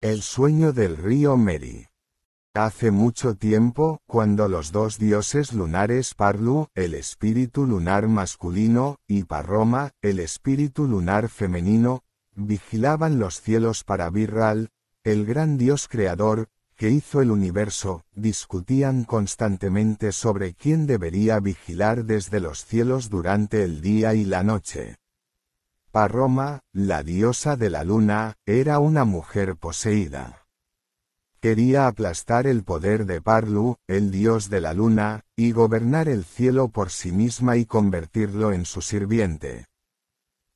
El sueño del río Meri. Hace mucho tiempo, cuando los dos dioses lunares Parlu, el espíritu lunar masculino, y Parroma, el espíritu lunar femenino, vigilaban los cielos para Virral, el gran dios creador, que hizo el universo, discutían constantemente sobre quién debería vigilar desde los cielos durante el día y la noche. Parroma, la diosa de la luna, era una mujer poseída. Quería aplastar el poder de Parlu, el dios de la luna, y gobernar el cielo por sí misma y convertirlo en su sirviente.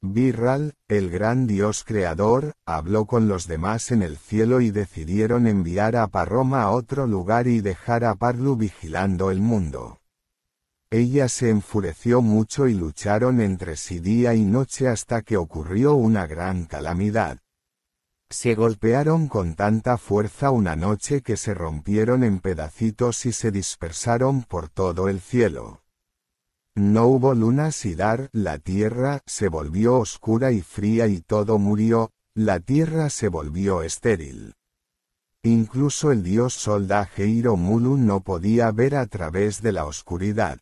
Virral, el gran dios creador, habló con los demás en el cielo y decidieron enviar a Parroma a otro lugar y dejar a Parlu vigilando el mundo. Ella se enfureció mucho y lucharon entre sí día y noche hasta que ocurrió una gran calamidad. Se golpearon con tanta fuerza una noche que se rompieron en pedacitos y se dispersaron por todo el cielo. No hubo lunas y dar, la tierra se volvió oscura y fría y todo murió, la tierra se volvió estéril. Incluso el dios Soldajeiro Mulu no podía ver a través de la oscuridad.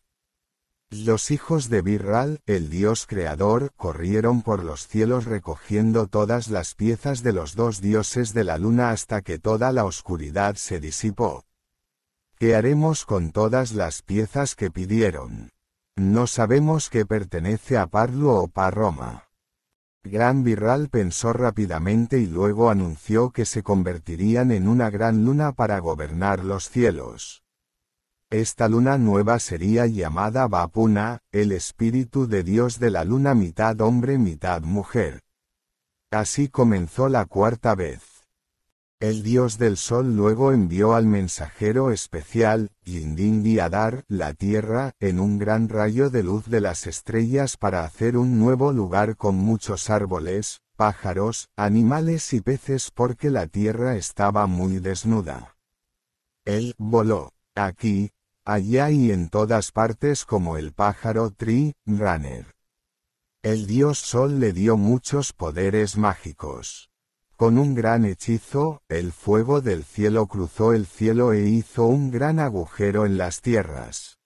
Los hijos de Virral, el dios creador, corrieron por los cielos recogiendo todas las piezas de los dos dioses de la luna hasta que toda la oscuridad se disipó. ¿Qué haremos con todas las piezas que pidieron? No sabemos qué pertenece a Parlu o Parroma. Gran Virral pensó rápidamente y luego anunció que se convertirían en una gran luna para gobernar los cielos. Esta luna nueva sería llamada Vapuna, el espíritu de Dios de la luna mitad hombre mitad mujer. Así comenzó la cuarta vez. El dios del sol luego envió al mensajero especial, Yindindi a dar la tierra, en un gran rayo de luz de las estrellas para hacer un nuevo lugar con muchos árboles, pájaros, animales y peces porque la tierra estaba muy desnuda. Él voló, aquí, allá y en todas partes como el pájaro Tree Runner. El dios Sol le dio muchos poderes mágicos. Con un gran hechizo, el fuego del cielo cruzó el cielo e hizo un gran agujero en las tierras.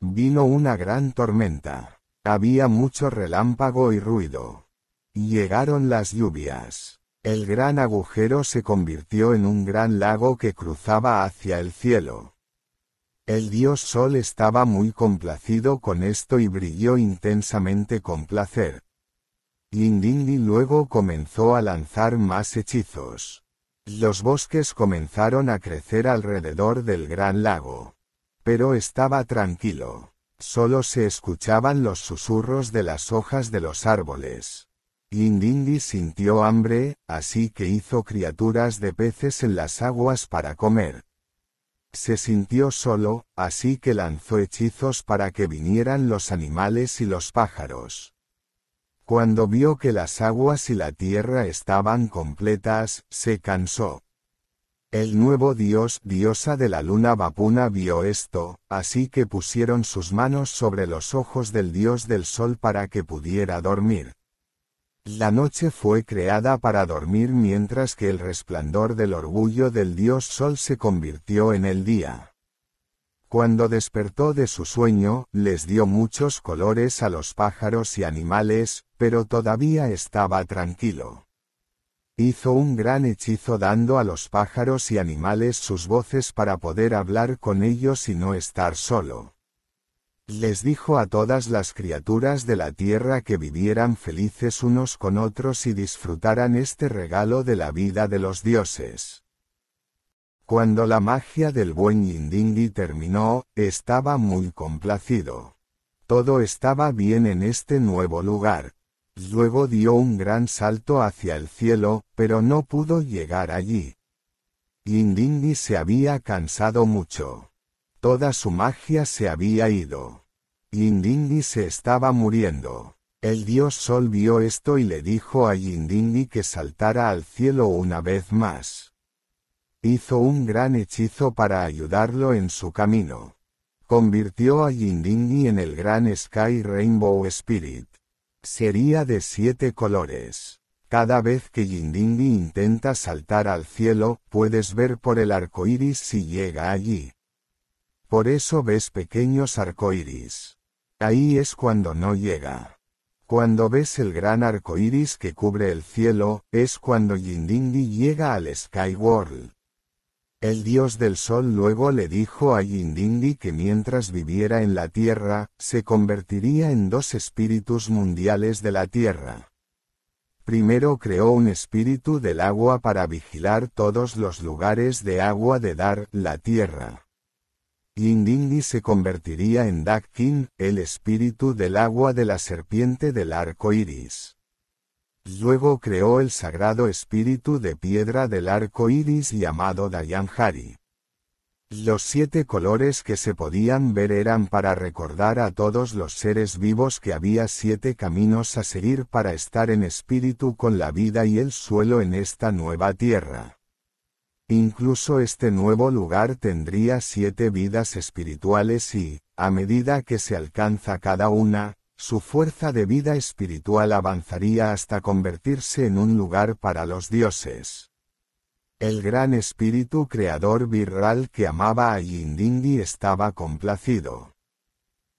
Vino una gran tormenta. Había mucho relámpago y ruido. Llegaron las lluvias. El gran agujero se convirtió en un gran lago que cruzaba hacia el cielo. El dios Sol estaba muy complacido con esto y brilló intensamente con placer. Yindindi luego comenzó a lanzar más hechizos. Los bosques comenzaron a crecer alrededor del gran lago. Pero estaba tranquilo. Solo se escuchaban los susurros de las hojas de los árboles. Yindindi sintió hambre, así que hizo criaturas de peces en las aguas para comer. Se sintió solo, así que lanzó hechizos para que vinieran los animales y los pájaros. Cuando vio que las aguas y la tierra estaban completas, se cansó. El nuevo dios, diosa de la luna Vapuna vio esto, así que pusieron sus manos sobre los ojos del dios del sol para que pudiera dormir. La noche fue creada para dormir mientras que el resplandor del orgullo del dios Sol se convirtió en el día. Cuando despertó de su sueño, les dio muchos colores a los pájaros y animales, pero todavía estaba tranquilo. Hizo un gran hechizo dando a los pájaros y animales sus voces para poder hablar con ellos y no estar solo. Les dijo a todas las criaturas de la tierra que vivieran felices unos con otros y disfrutaran este regalo de la vida de los dioses. Cuando la magia del buen Yindindi terminó, estaba muy complacido. Todo estaba bien en este nuevo lugar. Luego dio un gran salto hacia el cielo, pero no pudo llegar allí. Yindindi se había cansado mucho. Toda su magia se había ido. Yindindi se estaba muriendo. El dios Sol vio esto y le dijo a Yindindi que saltara al cielo una vez más. Hizo un gran hechizo para ayudarlo en su camino. Convirtió a Yindindi en el gran Sky Rainbow Spirit. Sería de siete colores. Cada vez que Yindindi intenta saltar al cielo, puedes ver por el arco iris si llega allí. Por eso ves pequeños arcoíris. Ahí es cuando no llega. Cuando ves el gran arco iris que cubre el cielo, es cuando Yindindi llega al Sky World. El dios del sol luego le dijo a Yindindi que mientras viviera en la tierra, se convertiría en dos espíritus mundiales de la tierra. Primero creó un espíritu del agua para vigilar todos los lugares de agua de Dar, la tierra. Yindindi se convertiría en Dakkin, el espíritu del agua de la serpiente del arco iris. Luego creó el sagrado espíritu de piedra del arco iris llamado Dayanhari. Los siete colores que se podían ver eran para recordar a todos los seres vivos que había siete caminos a seguir para estar en espíritu con la vida y el suelo en esta nueva tierra. Incluso este nuevo lugar tendría siete vidas espirituales y, a medida que se alcanza cada una, su fuerza de vida espiritual avanzaría hasta convertirse en un lugar para los dioses. El gran espíritu creador virral que amaba a Yindindi estaba complacido.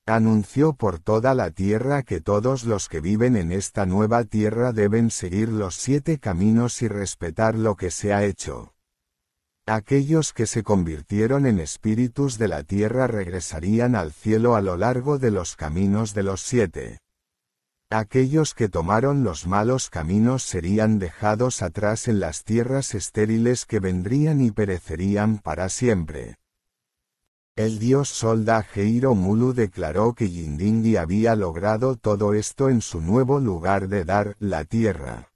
Anunció por toda la tierra que todos los que viven en esta nueva tierra deben seguir los siete caminos y respetar lo que se ha hecho. Aquellos que se convirtieron en espíritus de la tierra regresarían al cielo a lo largo de los caminos de los siete. Aquellos que tomaron los malos caminos serían dejados atrás en las tierras estériles que vendrían y perecerían para siempre. El dios Solda Heiro Mulu declaró que Yindindi había logrado todo esto en su nuevo lugar de dar la tierra.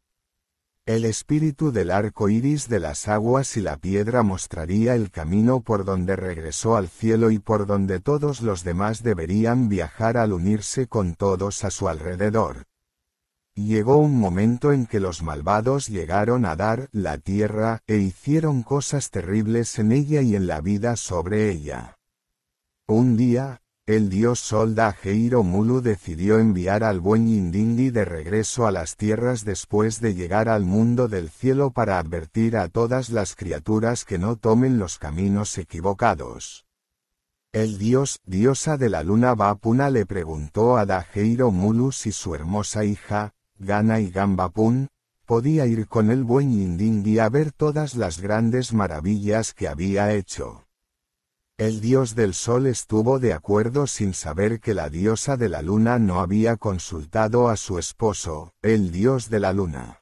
El espíritu del arco iris de las aguas y la piedra mostraría el camino por donde regresó al cielo y por donde todos los demás deberían viajar al unirse con todos a su alrededor. Llegó un momento en que los malvados llegaron a dar la tierra e hicieron cosas terribles en ella y en la vida sobre ella. Un día, el dios Solda Heiro Mulu decidió enviar al buen Yindindi de regreso a las tierras después de llegar al mundo del cielo para advertir a todas las criaturas que no tomen los caminos equivocados. El dios, diosa de la luna Vapuna le preguntó a Daheiro Mulu si su hermosa hija, Gana y Gambapun, podía ir con el buen Yindindi a ver todas las grandes maravillas que había hecho. El dios del sol estuvo de acuerdo sin saber que la diosa de la luna no había consultado a su esposo, el dios de la luna.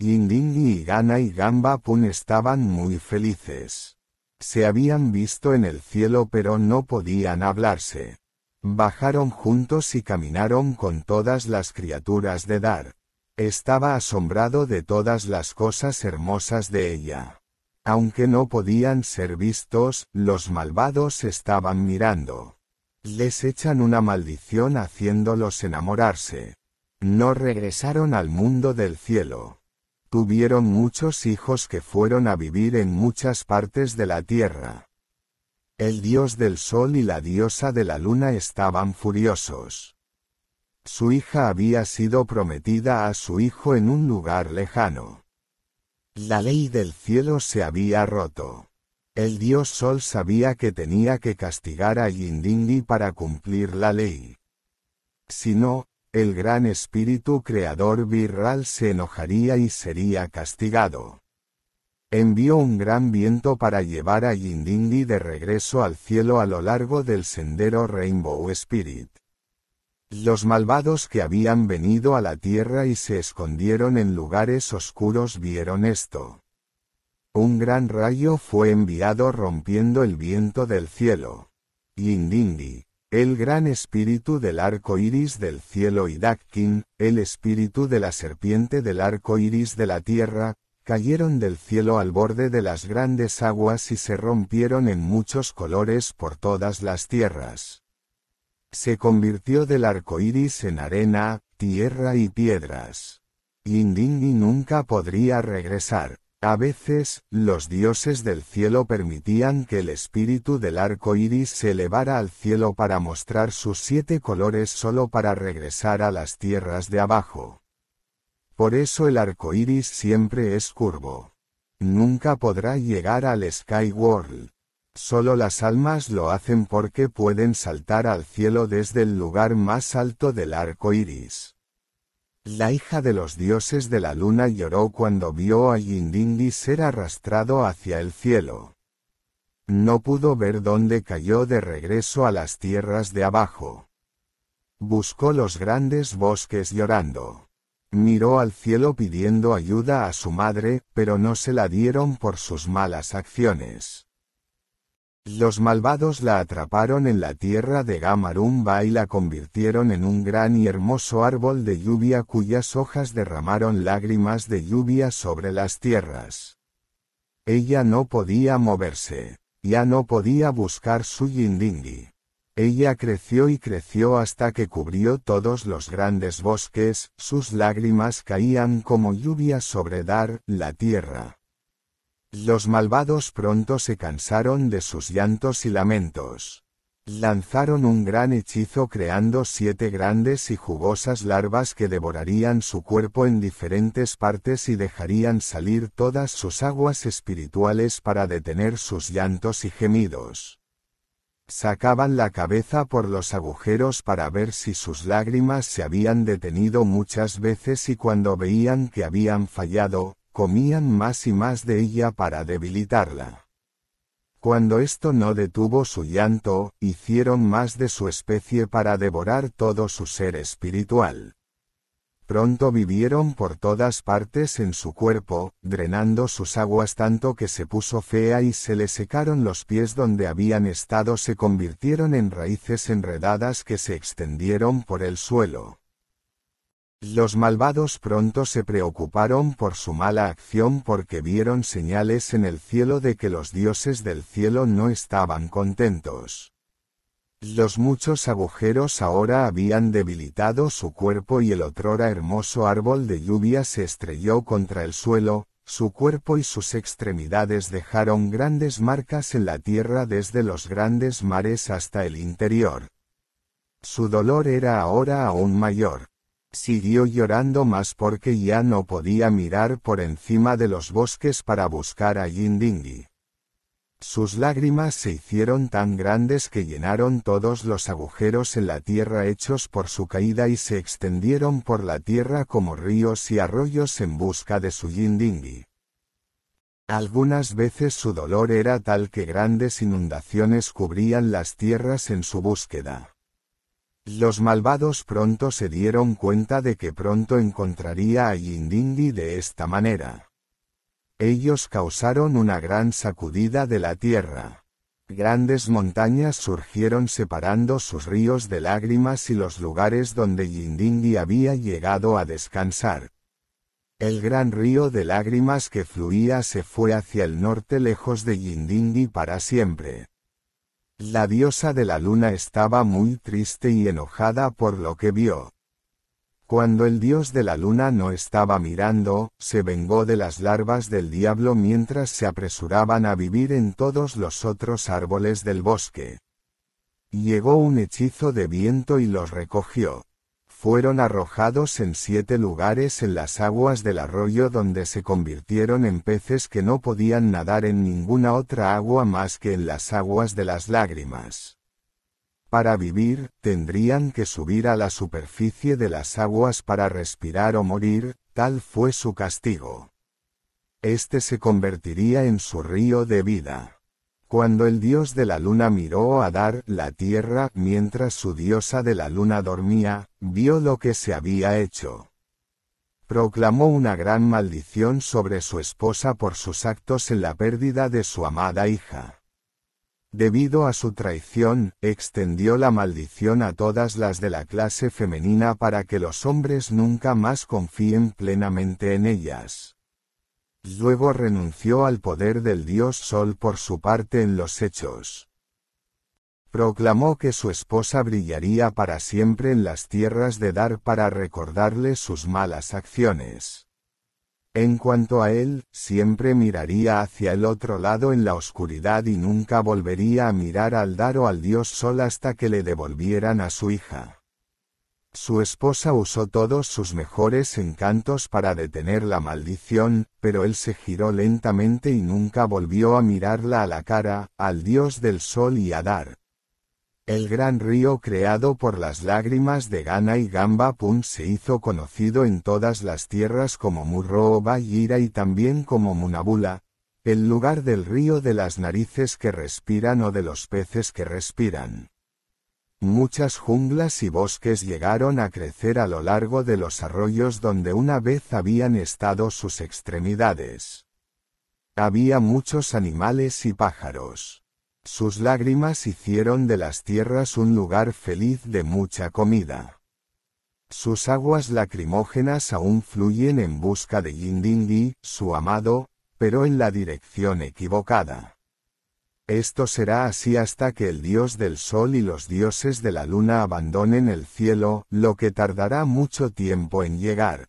Yindingi y Gana y Gamba Pun estaban muy felices. Se habían visto en el cielo pero no podían hablarse. Bajaron juntos y caminaron con todas las criaturas de Dar. Estaba asombrado de todas las cosas hermosas de ella. Aunque no podían ser vistos, los malvados estaban mirando. Les echan una maldición haciéndolos enamorarse. No regresaron al mundo del cielo. Tuvieron muchos hijos que fueron a vivir en muchas partes de la tierra. El dios del sol y la diosa de la luna estaban furiosos. Su hija había sido prometida a su hijo en un lugar lejano. La ley del cielo se había roto. El dios Sol sabía que tenía que castigar a Yindindi para cumplir la ley. Si no, el gran espíritu creador Virral se enojaría y sería castigado. Envió un gran viento para llevar a Yindindi de regreso al cielo a lo largo del sendero Rainbow Spirit. Los malvados que habían venido a la tierra y se escondieron en lugares oscuros vieron esto. Un gran rayo fue enviado rompiendo el viento del cielo. Yindindi, el gran espíritu del arco iris del cielo y Dakkin, el espíritu de la serpiente del arco iris de la tierra, cayeron del cielo al borde de las grandes aguas y se rompieron en muchos colores por todas las tierras se convirtió del arco iris en arena, tierra y piedras. Yindindi nunca podría regresar. A veces, los dioses del cielo permitían que el espíritu del arco iris se elevara al cielo para mostrar sus siete colores solo para regresar a las tierras de abajo. Por eso el arco iris siempre es curvo. Nunca podrá llegar al Sky World. Solo las almas lo hacen porque pueden saltar al cielo desde el lugar más alto del arco iris. La hija de los dioses de la luna lloró cuando vio a Yindindi ser arrastrado hacia el cielo. No pudo ver dónde cayó de regreso a las tierras de abajo. Buscó los grandes bosques llorando. Miró al cielo pidiendo ayuda a su madre, pero no se la dieron por sus malas acciones. Los malvados la atraparon en la tierra de Gamarumba y la convirtieron en un gran y hermoso árbol de lluvia cuyas hojas derramaron lágrimas de lluvia sobre las tierras. Ella no podía moverse, ya no podía buscar su yindingui. Ella creció y creció hasta que cubrió todos los grandes bosques, sus lágrimas caían como lluvia sobre Dar, la tierra. Los malvados pronto se cansaron de sus llantos y lamentos. Lanzaron un gran hechizo creando siete grandes y jugosas larvas que devorarían su cuerpo en diferentes partes y dejarían salir todas sus aguas espirituales para detener sus llantos y gemidos. Sacaban la cabeza por los agujeros para ver si sus lágrimas se habían detenido muchas veces y cuando veían que habían fallado, comían más y más de ella para debilitarla. Cuando esto no detuvo su llanto, hicieron más de su especie para devorar todo su ser espiritual. Pronto vivieron por todas partes en su cuerpo, drenando sus aguas tanto que se puso fea y se le secaron los pies donde habían estado se convirtieron en raíces enredadas que se extendieron por el suelo. Los malvados pronto se preocuparon por su mala acción porque vieron señales en el cielo de que los dioses del cielo no estaban contentos. Los muchos agujeros ahora habían debilitado su cuerpo y el otrora hermoso árbol de lluvia se estrelló contra el suelo, su cuerpo y sus extremidades dejaron grandes marcas en la tierra desde los grandes mares hasta el interior. Su dolor era ahora aún mayor. Siguió llorando más porque ya no podía mirar por encima de los bosques para buscar a Yindingi. Sus lágrimas se hicieron tan grandes que llenaron todos los agujeros en la tierra hechos por su caída y se extendieron por la tierra como ríos y arroyos en busca de su Yindingi. Algunas veces su dolor era tal que grandes inundaciones cubrían las tierras en su búsqueda. Los malvados pronto se dieron cuenta de que pronto encontraría a Yindindi de esta manera. Ellos causaron una gran sacudida de la tierra. Grandes montañas surgieron separando sus ríos de lágrimas y los lugares donde Yindindi había llegado a descansar. El gran río de lágrimas que fluía se fue hacia el norte lejos de Yindindi para siempre. La diosa de la luna estaba muy triste y enojada por lo que vio. Cuando el dios de la luna no estaba mirando, se vengó de las larvas del diablo mientras se apresuraban a vivir en todos los otros árboles del bosque. Llegó un hechizo de viento y los recogió fueron arrojados en siete lugares en las aguas del arroyo donde se convirtieron en peces que no podían nadar en ninguna otra agua más que en las aguas de las lágrimas. Para vivir, tendrían que subir a la superficie de las aguas para respirar o morir, tal fue su castigo. Este se convertiría en su río de vida. Cuando el dios de la luna miró a dar la tierra mientras su diosa de la luna dormía, vio lo que se había hecho. Proclamó una gran maldición sobre su esposa por sus actos en la pérdida de su amada hija. Debido a su traición, extendió la maldición a todas las de la clase femenina para que los hombres nunca más confíen plenamente en ellas. Luego renunció al poder del dios Sol por su parte en los hechos. Proclamó que su esposa brillaría para siempre en las tierras de Dar para recordarle sus malas acciones. En cuanto a él, siempre miraría hacia el otro lado en la oscuridad y nunca volvería a mirar al Dar o al dios Sol hasta que le devolvieran a su hija. Su esposa usó todos sus mejores encantos para detener la maldición, pero él se giró lentamente y nunca volvió a mirarla a la cara, al dios del sol y a Dar. El gran río creado por las lágrimas de Gana y Gamba Pun se hizo conocido en todas las tierras como Murro Bayira y también como Munabula, el lugar del río de las narices que respiran o de los peces que respiran. Muchas junglas y bosques llegaron a crecer a lo largo de los arroyos donde una vez habían estado sus extremidades. Había muchos animales y pájaros. Sus lágrimas hicieron de las tierras un lugar feliz de mucha comida. Sus aguas lacrimógenas aún fluyen en busca de Yindindi, su amado, pero en la dirección equivocada. Esto será así hasta que el dios del sol y los dioses de la luna abandonen el cielo, lo que tardará mucho tiempo en llegar.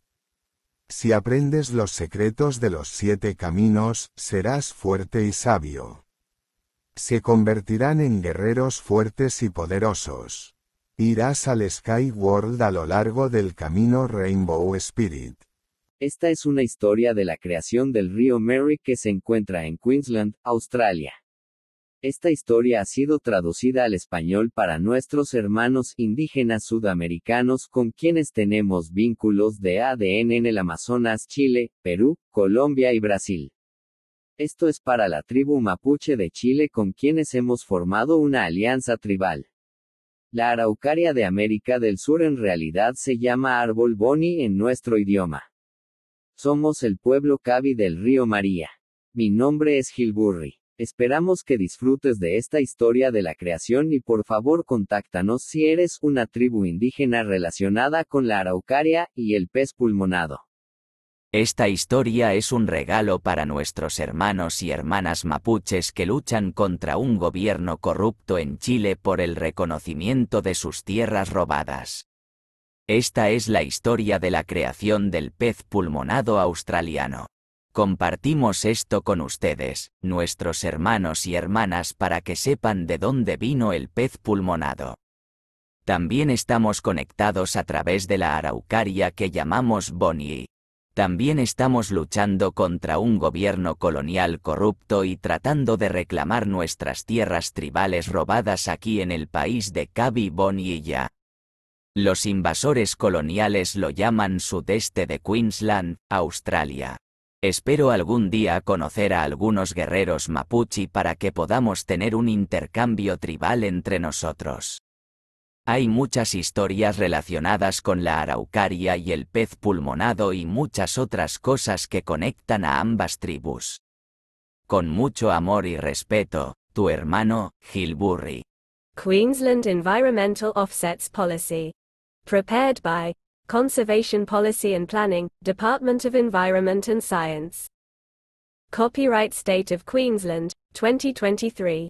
Si aprendes los secretos de los siete caminos, serás fuerte y sabio se convertirán en guerreros fuertes y poderosos. Irás al Sky World a lo largo del camino Rainbow Spirit. Esta es una historia de la creación del río Mary que se encuentra en Queensland, Australia. Esta historia ha sido traducida al español para nuestros hermanos indígenas sudamericanos con quienes tenemos vínculos de ADN en el Amazonas, Chile, Perú, Colombia y Brasil. Esto es para la tribu mapuche de Chile con quienes hemos formado una alianza tribal. La araucaria de América del Sur en realidad se llama árbol boni en nuestro idioma. Somos el pueblo Cabi del río María. Mi nombre es Gilburri. Esperamos que disfrutes de esta historia de la creación y por favor contáctanos si eres una tribu indígena relacionada con la araucaria y el pez pulmonado. Esta historia es un regalo para nuestros hermanos y hermanas mapuches que luchan contra un gobierno corrupto en Chile por el reconocimiento de sus tierras robadas. Esta es la historia de la creación del pez pulmonado australiano. Compartimos esto con ustedes, nuestros hermanos y hermanas, para que sepan de dónde vino el pez pulmonado. También estamos conectados a través de la araucaria que llamamos Bonnie. También estamos luchando contra un gobierno colonial corrupto y tratando de reclamar nuestras tierras tribales robadas aquí en el país de Cabi Bonilla. Los invasores coloniales lo llaman sudeste de Queensland, Australia. Espero algún día conocer a algunos guerreros mapuche para que podamos tener un intercambio tribal entre nosotros. Hay muchas historias relacionadas con la araucaria y el pez pulmonado y muchas otras cosas que conectan a ambas tribus. Con mucho amor y respeto, tu hermano, Gilburry. Queensland Environmental Offsets Policy. Prepared by Conservation Policy and Planning, Department of Environment and Science. Copyright State of Queensland, 2023.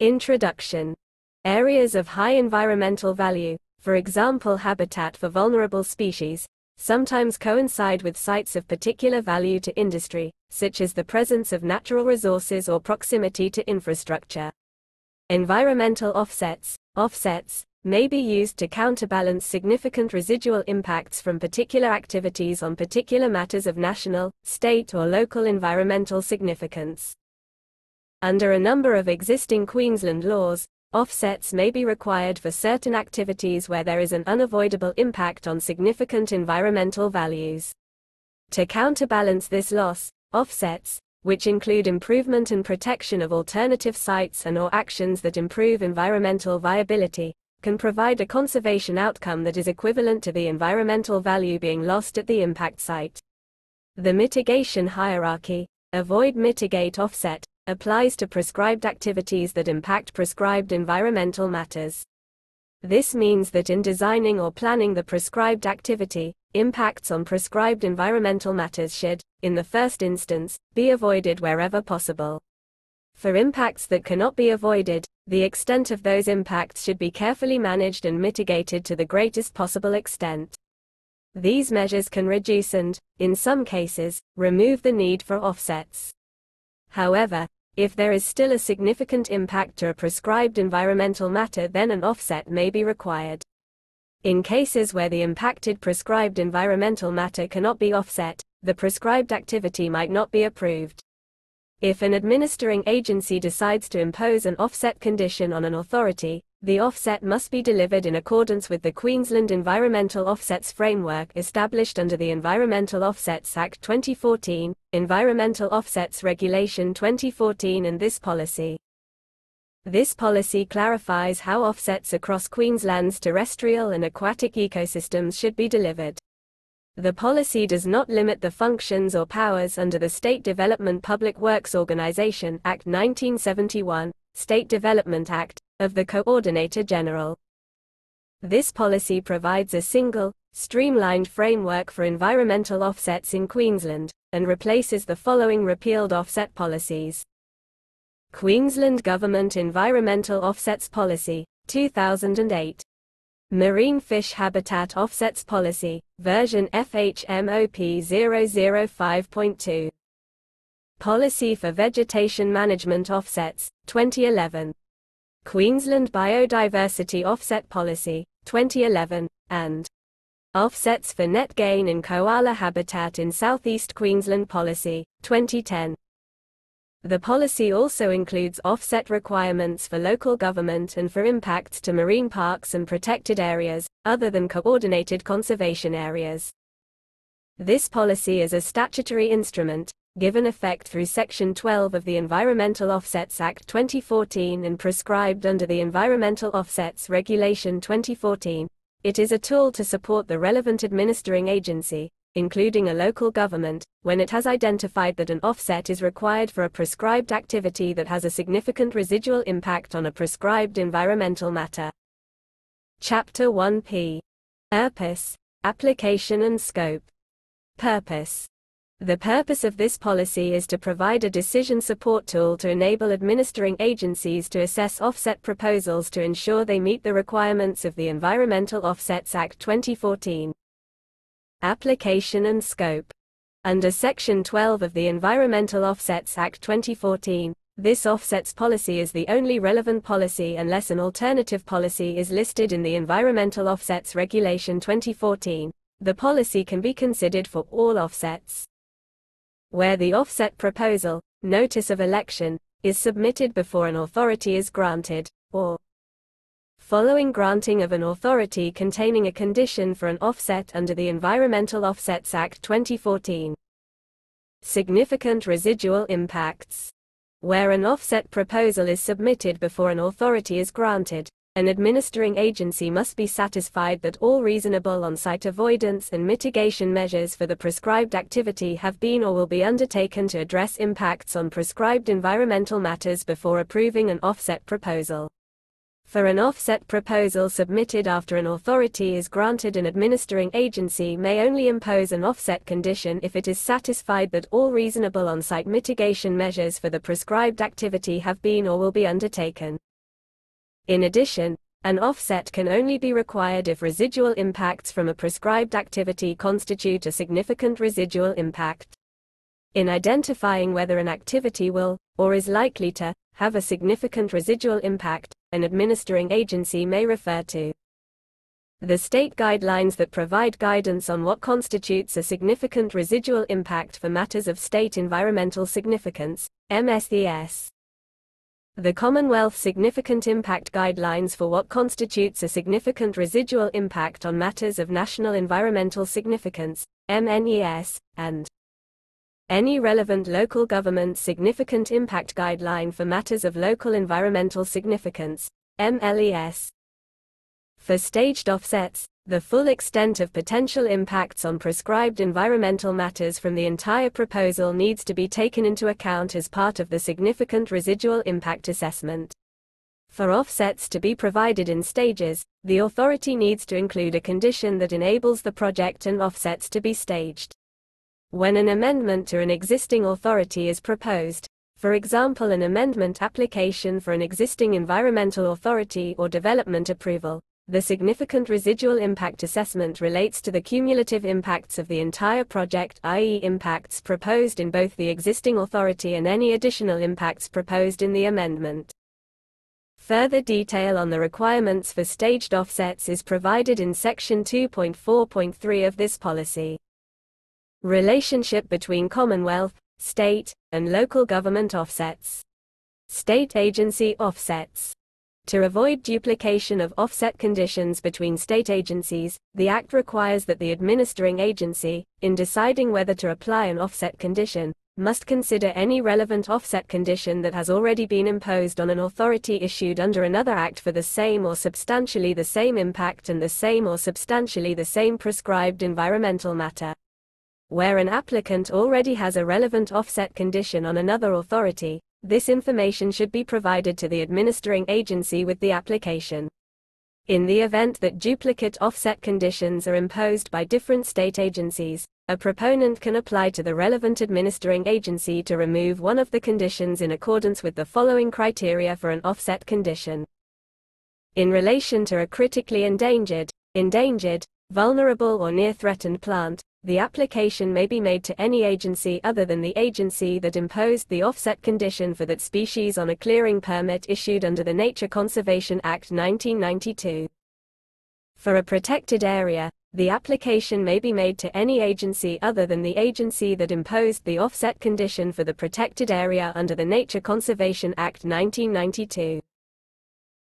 Introduction Areas of high environmental value, for example habitat for vulnerable species, sometimes coincide with sites of particular value to industry, such as the presence of natural resources or proximity to infrastructure. Environmental offsets, offsets, may be used to counterbalance significant residual impacts from particular activities on particular matters of national, state or local environmental significance. Under a number of existing Queensland laws, Offsets may be required for certain activities where there is an unavoidable impact on significant environmental values. To counterbalance this loss, offsets, which include improvement and protection of alternative sites and or actions that improve environmental viability, can provide a conservation outcome that is equivalent to the environmental value being lost at the impact site. The mitigation hierarchy, avoid mitigate offset, applies to prescribed activities that impact prescribed environmental matters. This means that in designing or planning the prescribed activity, impacts on prescribed environmental matters should, in the first instance, be avoided wherever possible. For impacts that cannot be avoided, the extent of those impacts should be carefully managed and mitigated to the greatest possible extent. These measures can reduce and, in some cases, remove the need for offsets. However, if there is still a significant impact to a prescribed environmental matter then an offset may be required. In cases where the impacted prescribed environmental matter cannot be offset, the prescribed activity might not be approved. If an administering agency decides to impose an offset condition on an authority, the offset must be delivered in accordance with the Queensland Environmental Offsets Framework established under the Environmental Offsets Act 2014, Environmental Offsets Regulation 2014 and this policy. This policy clarifies how offsets across Queensland's terrestrial and aquatic ecosystems should be delivered. The policy does not limit the functions or powers under the State Development Public Works Organization Act 1971, State Development Act, of the Coordinator General. This policy provides a single, streamlined framework for environmental offsets in Queensland, and replaces the following repealed offset policies. Queensland Government Environmental Offsets Policy, 2008. Marine Fish Habitat Offsets Policy, version FHMOP 005.2. Policy for Vegetation Management Offsets, 2011. Queensland Biodiversity Offset Policy, 2011, and Offsets for Net Gain in Koala Habitat in Southeast Queensland Policy, 2010. The policy also includes offset requirements for local government and for impacts to marine parks and protected areas, other than coordinated conservation areas. This policy is a statutory instrument, given effect through Section 12 of the Environmental Offsets Act 2014 and prescribed under the Environmental Offsets Regulation 2014. It is a tool to support the relevant administering agency, including a local government, when it has identified that an offset is required for a prescribed activity that has a significant residual impact on a prescribed environmental matter. Chapter 1p. Purpose, Application and Scope. Purpose. The purpose of this policy is to provide a decision support tool to enable administering agencies to assess offset proposals to ensure they meet the requirements of the Environmental Offsets Act 2014. Application and Scope. Under Section 12 of the Environmental Offsets Act 2014, this offsets policy is the only relevant policy unless an alternative policy is listed in the Environmental Offsets Regulation 2014. The policy can be considered for all offsets. Where the offset proposal, notice of election, is submitted before an authority is granted, or following granting of an authority containing a condition for an offset under the Environmental Offsets Act 2014. Significant residual impacts. Where an offset proposal is submitted before an authority is granted, an administering agency must be satisfied that all reasonable on-site avoidance and mitigation measures for the prescribed activity have been or will be undertaken to address impacts on prescribed environmental matters before approving an offset proposal. For an offset proposal submitted after an authority is granted an administering agency may only impose an offset condition if it is satisfied that all reasonable on-site mitigation measures for the prescribed activity have been or will be undertaken. In addition, an offset can only be required if residual impacts from a prescribed activity constitute a significant residual impact. In identifying whether an activity will, or is likely to, have a significant residual impact, an administering agency may refer to the state guidelines that provide guidance on what constitutes a significant residual impact for matters of state environmental significance, MSES. The Commonwealth Significant Impact Guidelines for what constitutes a significant residual impact on matters of national environmental significance, MNES, and any relevant local government significant impact guideline for matters of local environmental significance, MLES. For staged offsets, the full extent of potential impacts on prescribed environmental matters from the entire proposal needs to be taken into account as part of the significant residual impact assessment. For offsets to be provided in stages, the authority needs to include a condition that enables the project and offsets to be staged. When an amendment to an existing authority is proposed, for example an amendment application for an existing environmental authority or development approval, the significant residual impact assessment relates to the cumulative impacts of the entire project i.e. impacts proposed in both the existing authority and any additional impacts proposed in the amendment. Further detail on the requirements for staged offsets is provided in Section 2.4.3 of this policy. Relationship between Commonwealth, state, and local government offsets. State agency offsets. To avoid duplication of offset conditions between state agencies, the Act requires that the administering agency, in deciding whether to apply an offset condition, must consider any relevant offset condition that has already been imposed on an authority issued under another act for the same or substantially the same impact and the same or substantially the same prescribed environmental matter. Where an applicant already has a relevant offset condition on another authority, this information should be provided to the administering agency with the application. In the event that duplicate offset conditions are imposed by different state agencies, a proponent can apply to the relevant administering agency to remove one of the conditions in accordance with the following criteria for an offset condition. In relation to a critically endangered, endangered, vulnerable or near threatened plant, the application may be made to any agency other than the agency that imposed the offset condition for that species on a clearing permit issued under the Nature Conservation Act 1992. For a protected area, the application may be made to any agency other than the agency that imposed the offset condition for the protected area under the Nature Conservation Act 1992.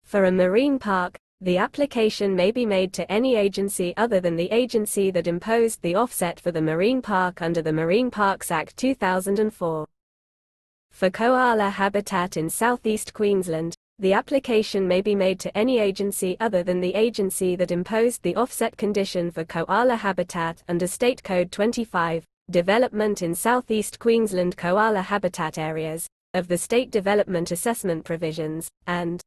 For a marine park, the application may be made to any agency other than the agency that imposed the offset for the marine park under the Marine Parks Act 2004. For koala habitat in southeast Queensland, the application may be made to any agency other than the agency that imposed the offset condition for koala habitat under State Code 25, Development in Southeast Queensland Koala Habitat Areas, of the State Development Assessment Provisions, and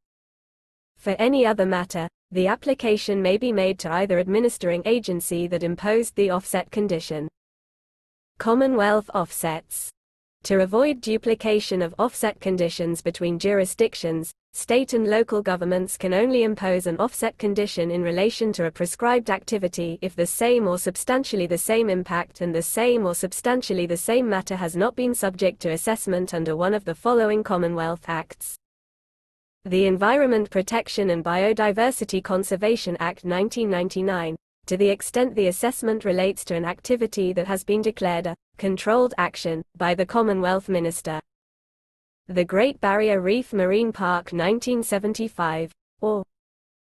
for any other matter, the application may be made to either administering agency that imposed the offset condition. Commonwealth offsets. To avoid duplication of offset conditions between jurisdictions, state and local governments can only impose an offset condition in relation to a prescribed activity if the same or substantially the same impact and the same or substantially the same matter has not been subject to assessment under one of the following Commonwealth Acts. The Environment Protection and Biodiversity Conservation Act 1999, to the extent the assessment relates to an activity that has been declared a controlled action by the Commonwealth Minister. The Great Barrier Reef Marine Park 1975, or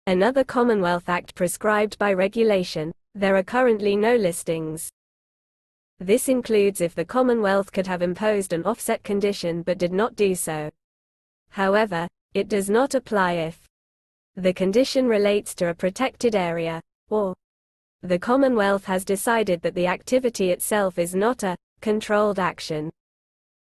another Commonwealth Act prescribed by regulation, there are currently no listings. This includes if the Commonwealth could have imposed an offset condition but did not do so. However, it does not apply if the condition relates to a protected area, or the Commonwealth has decided that the activity itself is not a controlled action.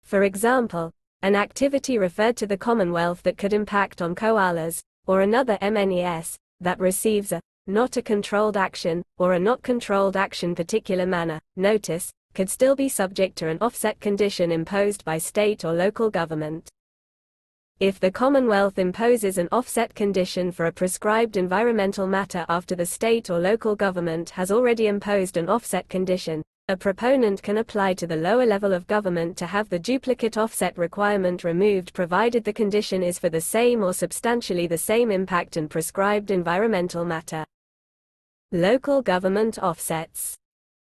For example, an activity referred to the Commonwealth that could impact on koalas, or another MNES, that receives a not a controlled action, or a not controlled action particular manner, notice, could still be subject to an offset condition imposed by state or local government. If the Commonwealth imposes an offset condition for a prescribed environmental matter after the state or local government has already imposed an offset condition, a proponent can apply to the lower level of government to have the duplicate offset requirement removed provided the condition is for the same or substantially the same impact and prescribed environmental matter. Local government offsets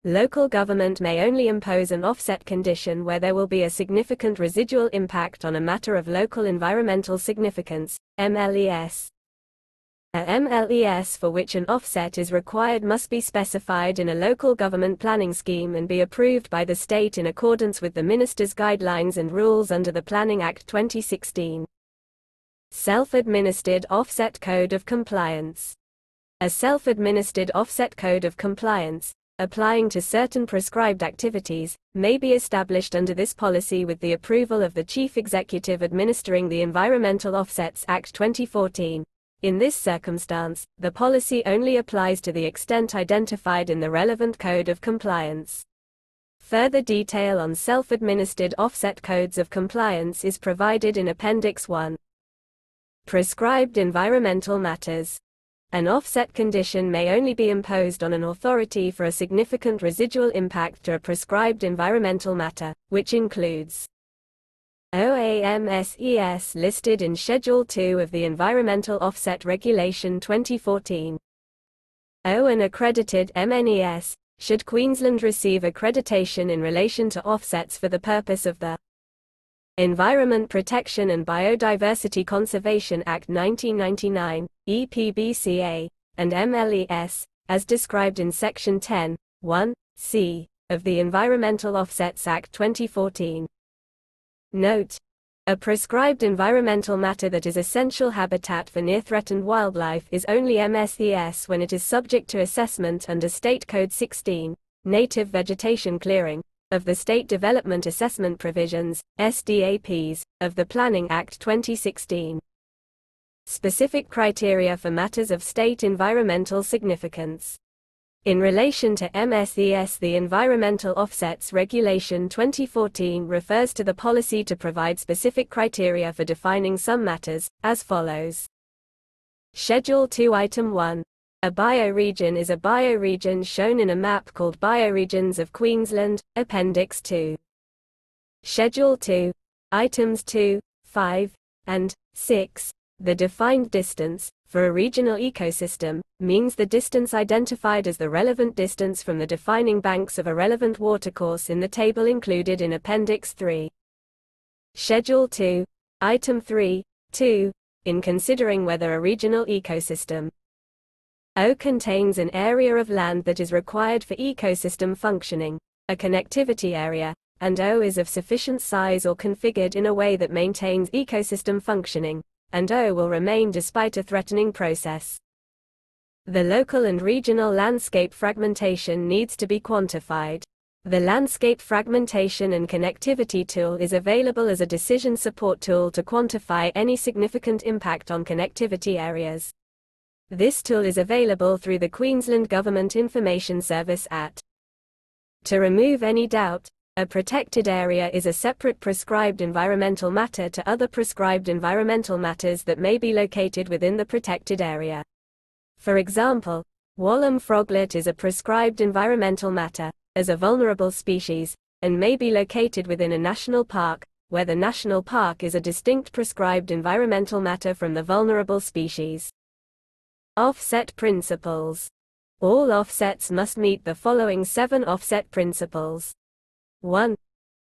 Local government may only impose an offset condition where there will be a significant residual impact on a matter of local environmental significance, MLES. A MLES for which an offset is required must be specified in a local government planning scheme and be approved by the state in accordance with the Minister's guidelines and rules under the Planning Act 2016. Self-administered Offset Code of Compliance A self-administered offset code of compliance, applying to certain prescribed activities, may be established under this policy with the approval of the Chief Executive administering the Environmental Offsets Act 2014. In this circumstance, the policy only applies to the extent identified in the relevant code of compliance. Further detail on self-administered offset codes of compliance is provided in Appendix 1. Prescribed environmental matters. An offset condition may only be imposed on an authority for a significant residual impact to a prescribed environmental matter, which includes OAMSES listed in Schedule 2 of the Environmental Offset Regulation 2014. O an accredited MNES, should Queensland receive accreditation in relation to offsets for the purpose of the Environment Protection and Biodiversity Conservation Act 1999, EPBCA, and MLES, as described in Section 10, 1, c, of the Environmental Offsets Act 2014. Note. A prescribed environmental matter that is essential habitat for near-threatened wildlife is only MSES when it is subject to assessment under State Code 16, Native Vegetation Clearing, of the State Development Assessment Provisions, SDAPs, of the Planning Act 2016. Specific criteria for matters of state environmental significance. In relation to MSES the Environmental Offsets Regulation 2014 refers to the policy to provide specific criteria for defining some matters, as follows. Schedule 2 Item 1. A bioregion is a bioregion shown in a map called Bioregions of Queensland, Appendix 2. Schedule 2. Items 2, 5, and 6. The defined distance, for a regional ecosystem, means the distance identified as the relevant distance from the defining banks of a relevant watercourse in the table included in Appendix 3. Schedule 2, Item 3, 2, in considering whether a regional ecosystem O contains an area of land that is required for ecosystem functioning, a connectivity area, and O is of sufficient size or configured in a way that maintains ecosystem functioning, and O will remain despite a threatening process. The local and regional landscape fragmentation needs to be quantified. The Landscape Fragmentation and Connectivity Tool is available as a decision support tool to quantify any significant impact on connectivity areas. This tool is available through the Queensland Government Information Service at To remove any doubt, a protected area is a separate prescribed environmental matter to other prescribed environmental matters that may be located within the protected area. For example, Wallum froglet is a prescribed environmental matter, as a vulnerable species, and may be located within a national park, where the national park is a distinct prescribed environmental matter from the vulnerable species. Offset principles. All offsets must meet the following seven offset principles. 1.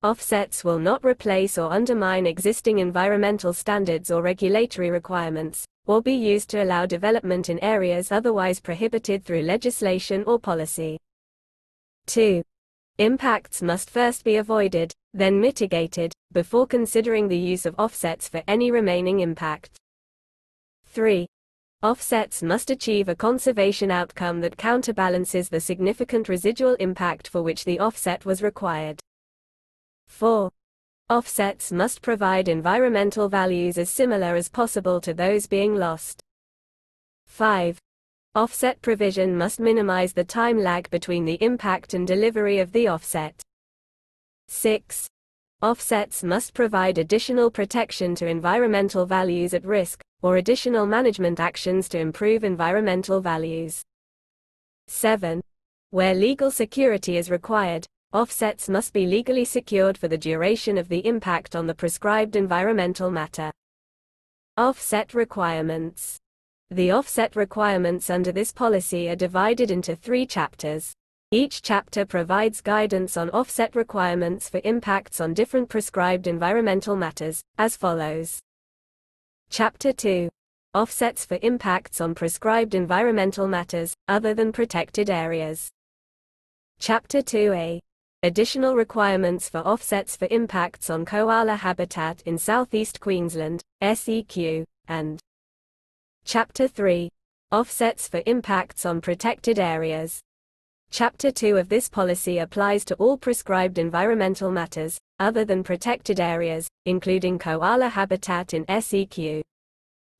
Offsets will not replace or undermine existing environmental standards or regulatory requirements, or be used to allow development in areas otherwise prohibited through legislation or policy. 2. Impacts must first be avoided, then mitigated, before considering the use of offsets for any remaining impact. 3. Offsets must achieve a conservation outcome that counterbalances the significant residual impact for which the offset was required. 4. Offsets must provide environmental values as similar as possible to those being lost. 5. Offset provision must minimize the time lag between the impact and delivery of the offset. 6. Offsets must provide additional protection to environmental values at risk, or additional management actions to improve environmental values. 7. Where legal security is required, offsets must be legally secured for the duration of the impact on the prescribed environmental matter. Offset requirements. The offset requirements under this policy are divided into three chapters. Each chapter provides guidance on offset requirements for impacts on different prescribed environmental matters, as follows. Chapter 2 Offsets for impacts on prescribed environmental matters, other than protected areas. Chapter 2a Additional requirements for offsets for impacts on koala habitat in southeast Queensland, SEQ, and Chapter 3 Offsets for impacts on protected areas. Chapter 2 of this policy applies to all prescribed environmental matters, other than protected areas, including koala habitat in SEQ.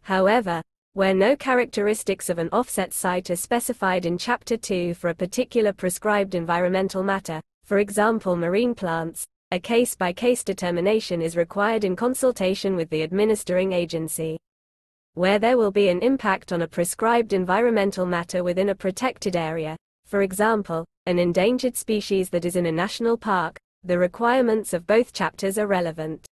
However, where no characteristics of an offset site are specified in Chapter 2 for a particular prescribed environmental matter, for example marine plants, a case-by-case determination is required in consultation with the administering agency. Where there will be an impact on a prescribed environmental matter within a protected area, for example, an endangered species that is in a national park, the requirements of both chapters are relevant.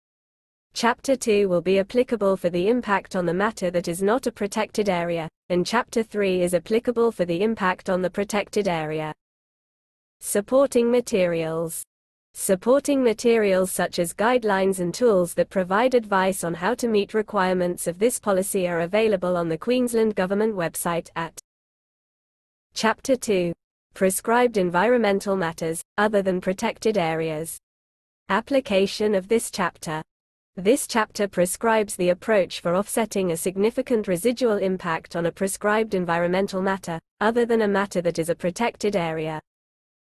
Chapter 2 will be applicable for the impact on the matter that is not a protected area, and Chapter 3 is applicable for the impact on the protected area. Supporting materials. Supporting materials such as guidelines and tools that provide advice on how to meet requirements of this policy are available on the Queensland Government website at Chapter 2 Prescribed Environmental Matters, other than protected areas. Application of this chapter. This chapter prescribes the approach for offsetting a significant residual impact on a prescribed environmental matter, other than a matter that is a protected area.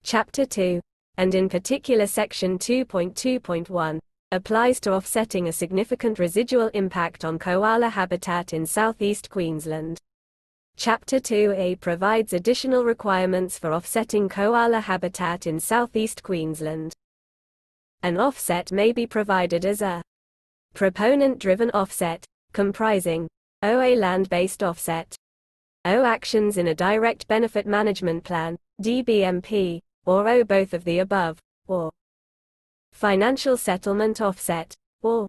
Chapter 2, and in particular Section 2.2.1, applies to offsetting a significant residual impact on koala habitat in southeast Queensland. Chapter 2a provides additional requirements for offsetting koala habitat in southeast Queensland. An offset may be provided as a proponent-driven offset, comprising OA land-based offset, O actions in a direct benefit management plan, DBMP, or O both of the above, or financial settlement offset, or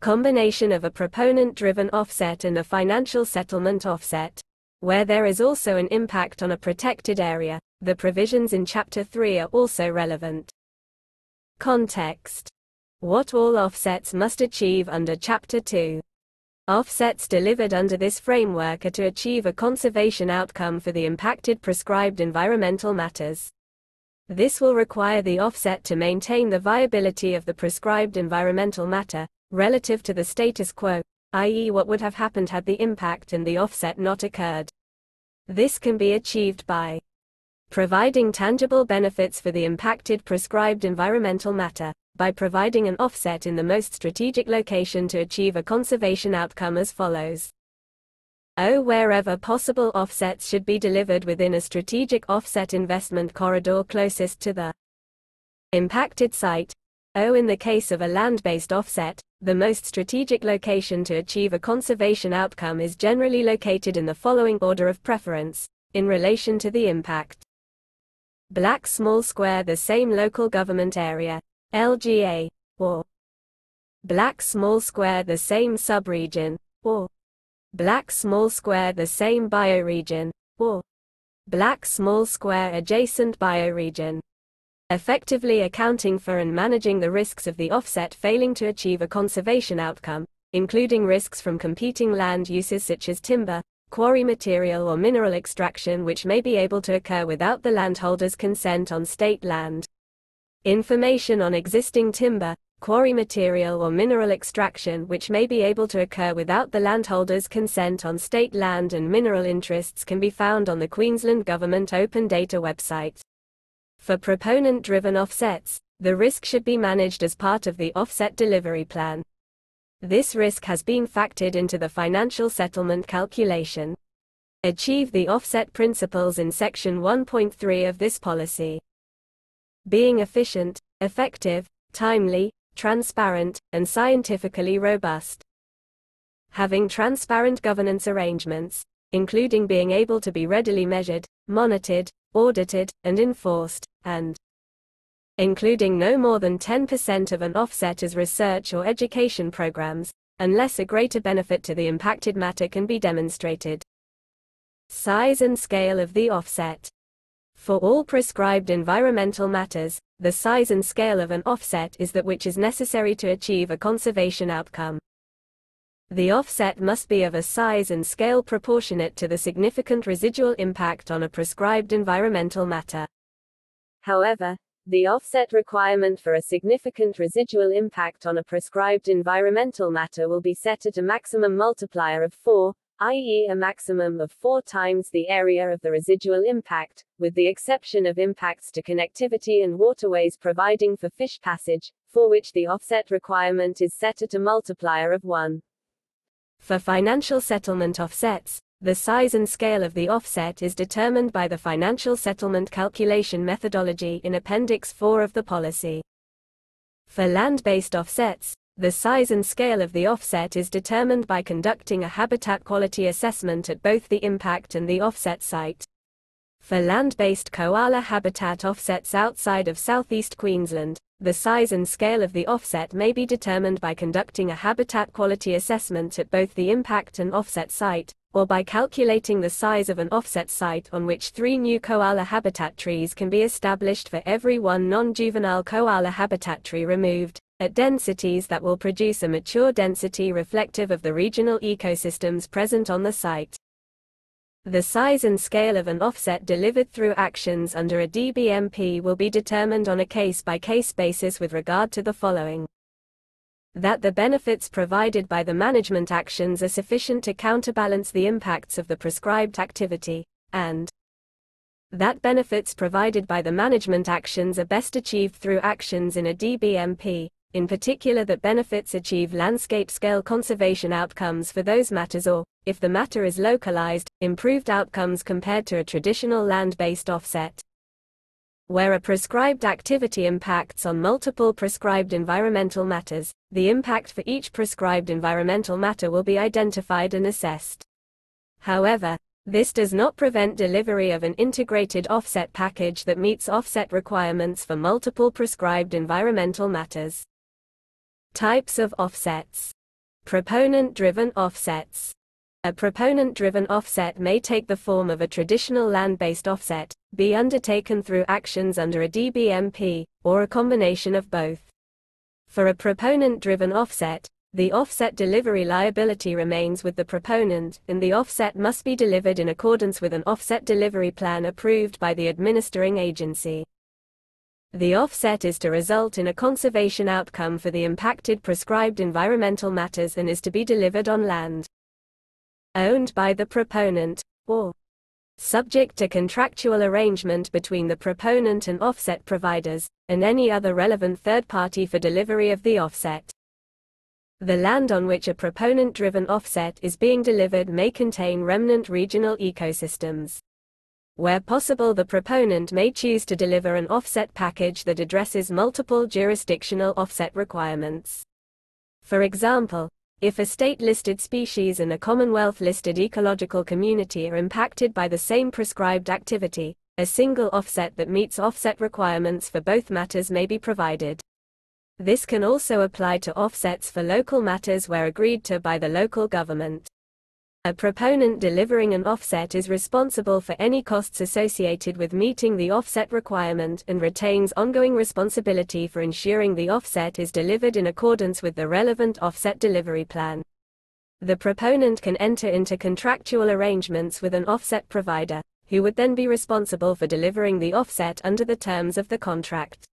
combination of a proponent-driven offset and a financial settlement offset. Where there is also an impact on a protected area, the provisions in Chapter 3 are also relevant. Context What all offsets must achieve under Chapter 2. Offsets delivered under this framework are to achieve a conservation outcome for the impacted prescribed environmental matters. This will require the offset to maintain the viability of the prescribed environmental matter, relative to the status quo, i.e. what would have happened had the impact and the offset not occurred. This can be achieved by providing tangible benefits for the impacted prescribed environmental matter, by providing an offset in the most strategic location to achieve a conservation outcome as follows. O wherever possible offsets should be delivered within a strategic offset investment corridor closest to the impacted site. O in the case of a land-based offset, the most strategic location to achieve a conservation outcome is generally located in the following order of preference, in relation to the impact. Black small square the same local government area, LGA, or Black small square the same subregion, or Black small square the same bioregion, or Black small square adjacent bioregion effectively accounting for and managing the risks of the offset failing to achieve a conservation outcome, including risks from competing land uses such as timber, quarry material or mineral extraction which may be able to occur without the landholder's consent on state land. Information on existing timber, quarry material or mineral extraction which may be able to occur without the landholder's consent on state land and mineral interests can be found on the Queensland Government Open Data website. For proponent-driven offsets, the risk should be managed as part of the offset delivery plan. This risk has been factored into the financial settlement calculation. Achieve the offset principles in Section 1.3 of this policy. Being efficient, effective, timely, transparent, and scientifically robust. Having transparent governance arrangements, including being able to be readily measured, monitored, audited, and enforced, and including no more than 10% of an offset as research or education programs, unless a greater benefit to the impacted matter can be demonstrated. Size and scale of the offset. For all prescribed environmental matters, the size and scale of an offset is that which is necessary to achieve a conservation outcome. The offset must be of a size and scale proportionate to the significant residual impact on a prescribed environmental matter. However, the offset requirement for a significant residual impact on a prescribed environmental matter will be set at a maximum multiplier of 4, i.e. a maximum of 4 times the area of the residual impact, with the exception of impacts to connectivity and waterways providing for fish passage, for which the offset requirement is set at a multiplier of 1. For financial settlement offsets, the size and scale of the offset is determined by the financial settlement calculation methodology in Appendix 4 of the policy. For land-based offsets, the size and scale of the offset is determined by conducting a habitat quality assessment at both the impact and the offset site. For land-based koala habitat offsets outside of southeast Queensland, the size and scale of the offset may be determined by conducting a habitat quality assessment at both the impact and offset site, or by calculating the size of an offset site on which three new koala habitat trees can be established for every one non-juvenile koala habitat tree removed, at densities that will produce a mature density reflective of the regional ecosystems present on the site. The size and scale of an offset delivered through actions under a DBMP will be determined on a case-by-case -case basis with regard to the following. That the benefits provided by the management actions are sufficient to counterbalance the impacts of the prescribed activity, and that benefits provided by the management actions are best achieved through actions in a DBMP, in particular that benefits achieve landscape scale conservation outcomes for those matters or, if the matter is localized, improved outcomes compared to a traditional land-based offset where a prescribed activity impacts on multiple prescribed environmental matters, the impact for each prescribed environmental matter will be identified and assessed. However, this does not prevent delivery of an integrated offset package that meets offset requirements for multiple prescribed environmental matters. Types of offsets. Proponent-driven offsets. A proponent-driven offset may take the form of a traditional land-based offset, be undertaken through actions under a DBMP, or a combination of both. For a proponent-driven offset, the offset delivery liability remains with the proponent, and the offset must be delivered in accordance with an offset delivery plan approved by the administering agency. The offset is to result in a conservation outcome for the impacted prescribed environmental matters and is to be delivered on land owned by the proponent, or subject to contractual arrangement between the proponent and offset providers, and any other relevant third party for delivery of the offset. The land on which a proponent-driven offset is being delivered may contain remnant regional ecosystems. Where possible the proponent may choose to deliver an offset package that addresses multiple jurisdictional offset requirements. For example, if a state-listed species and a Commonwealth-listed ecological community are impacted by the same prescribed activity, a single offset that meets offset requirements for both matters may be provided. This can also apply to offsets for local matters where agreed to by the local government. A proponent delivering an offset is responsible for any costs associated with meeting the offset requirement and retains ongoing responsibility for ensuring the offset is delivered in accordance with the relevant offset delivery plan. The proponent can enter into contractual arrangements with an offset provider, who would then be responsible for delivering the offset under the terms of the contract.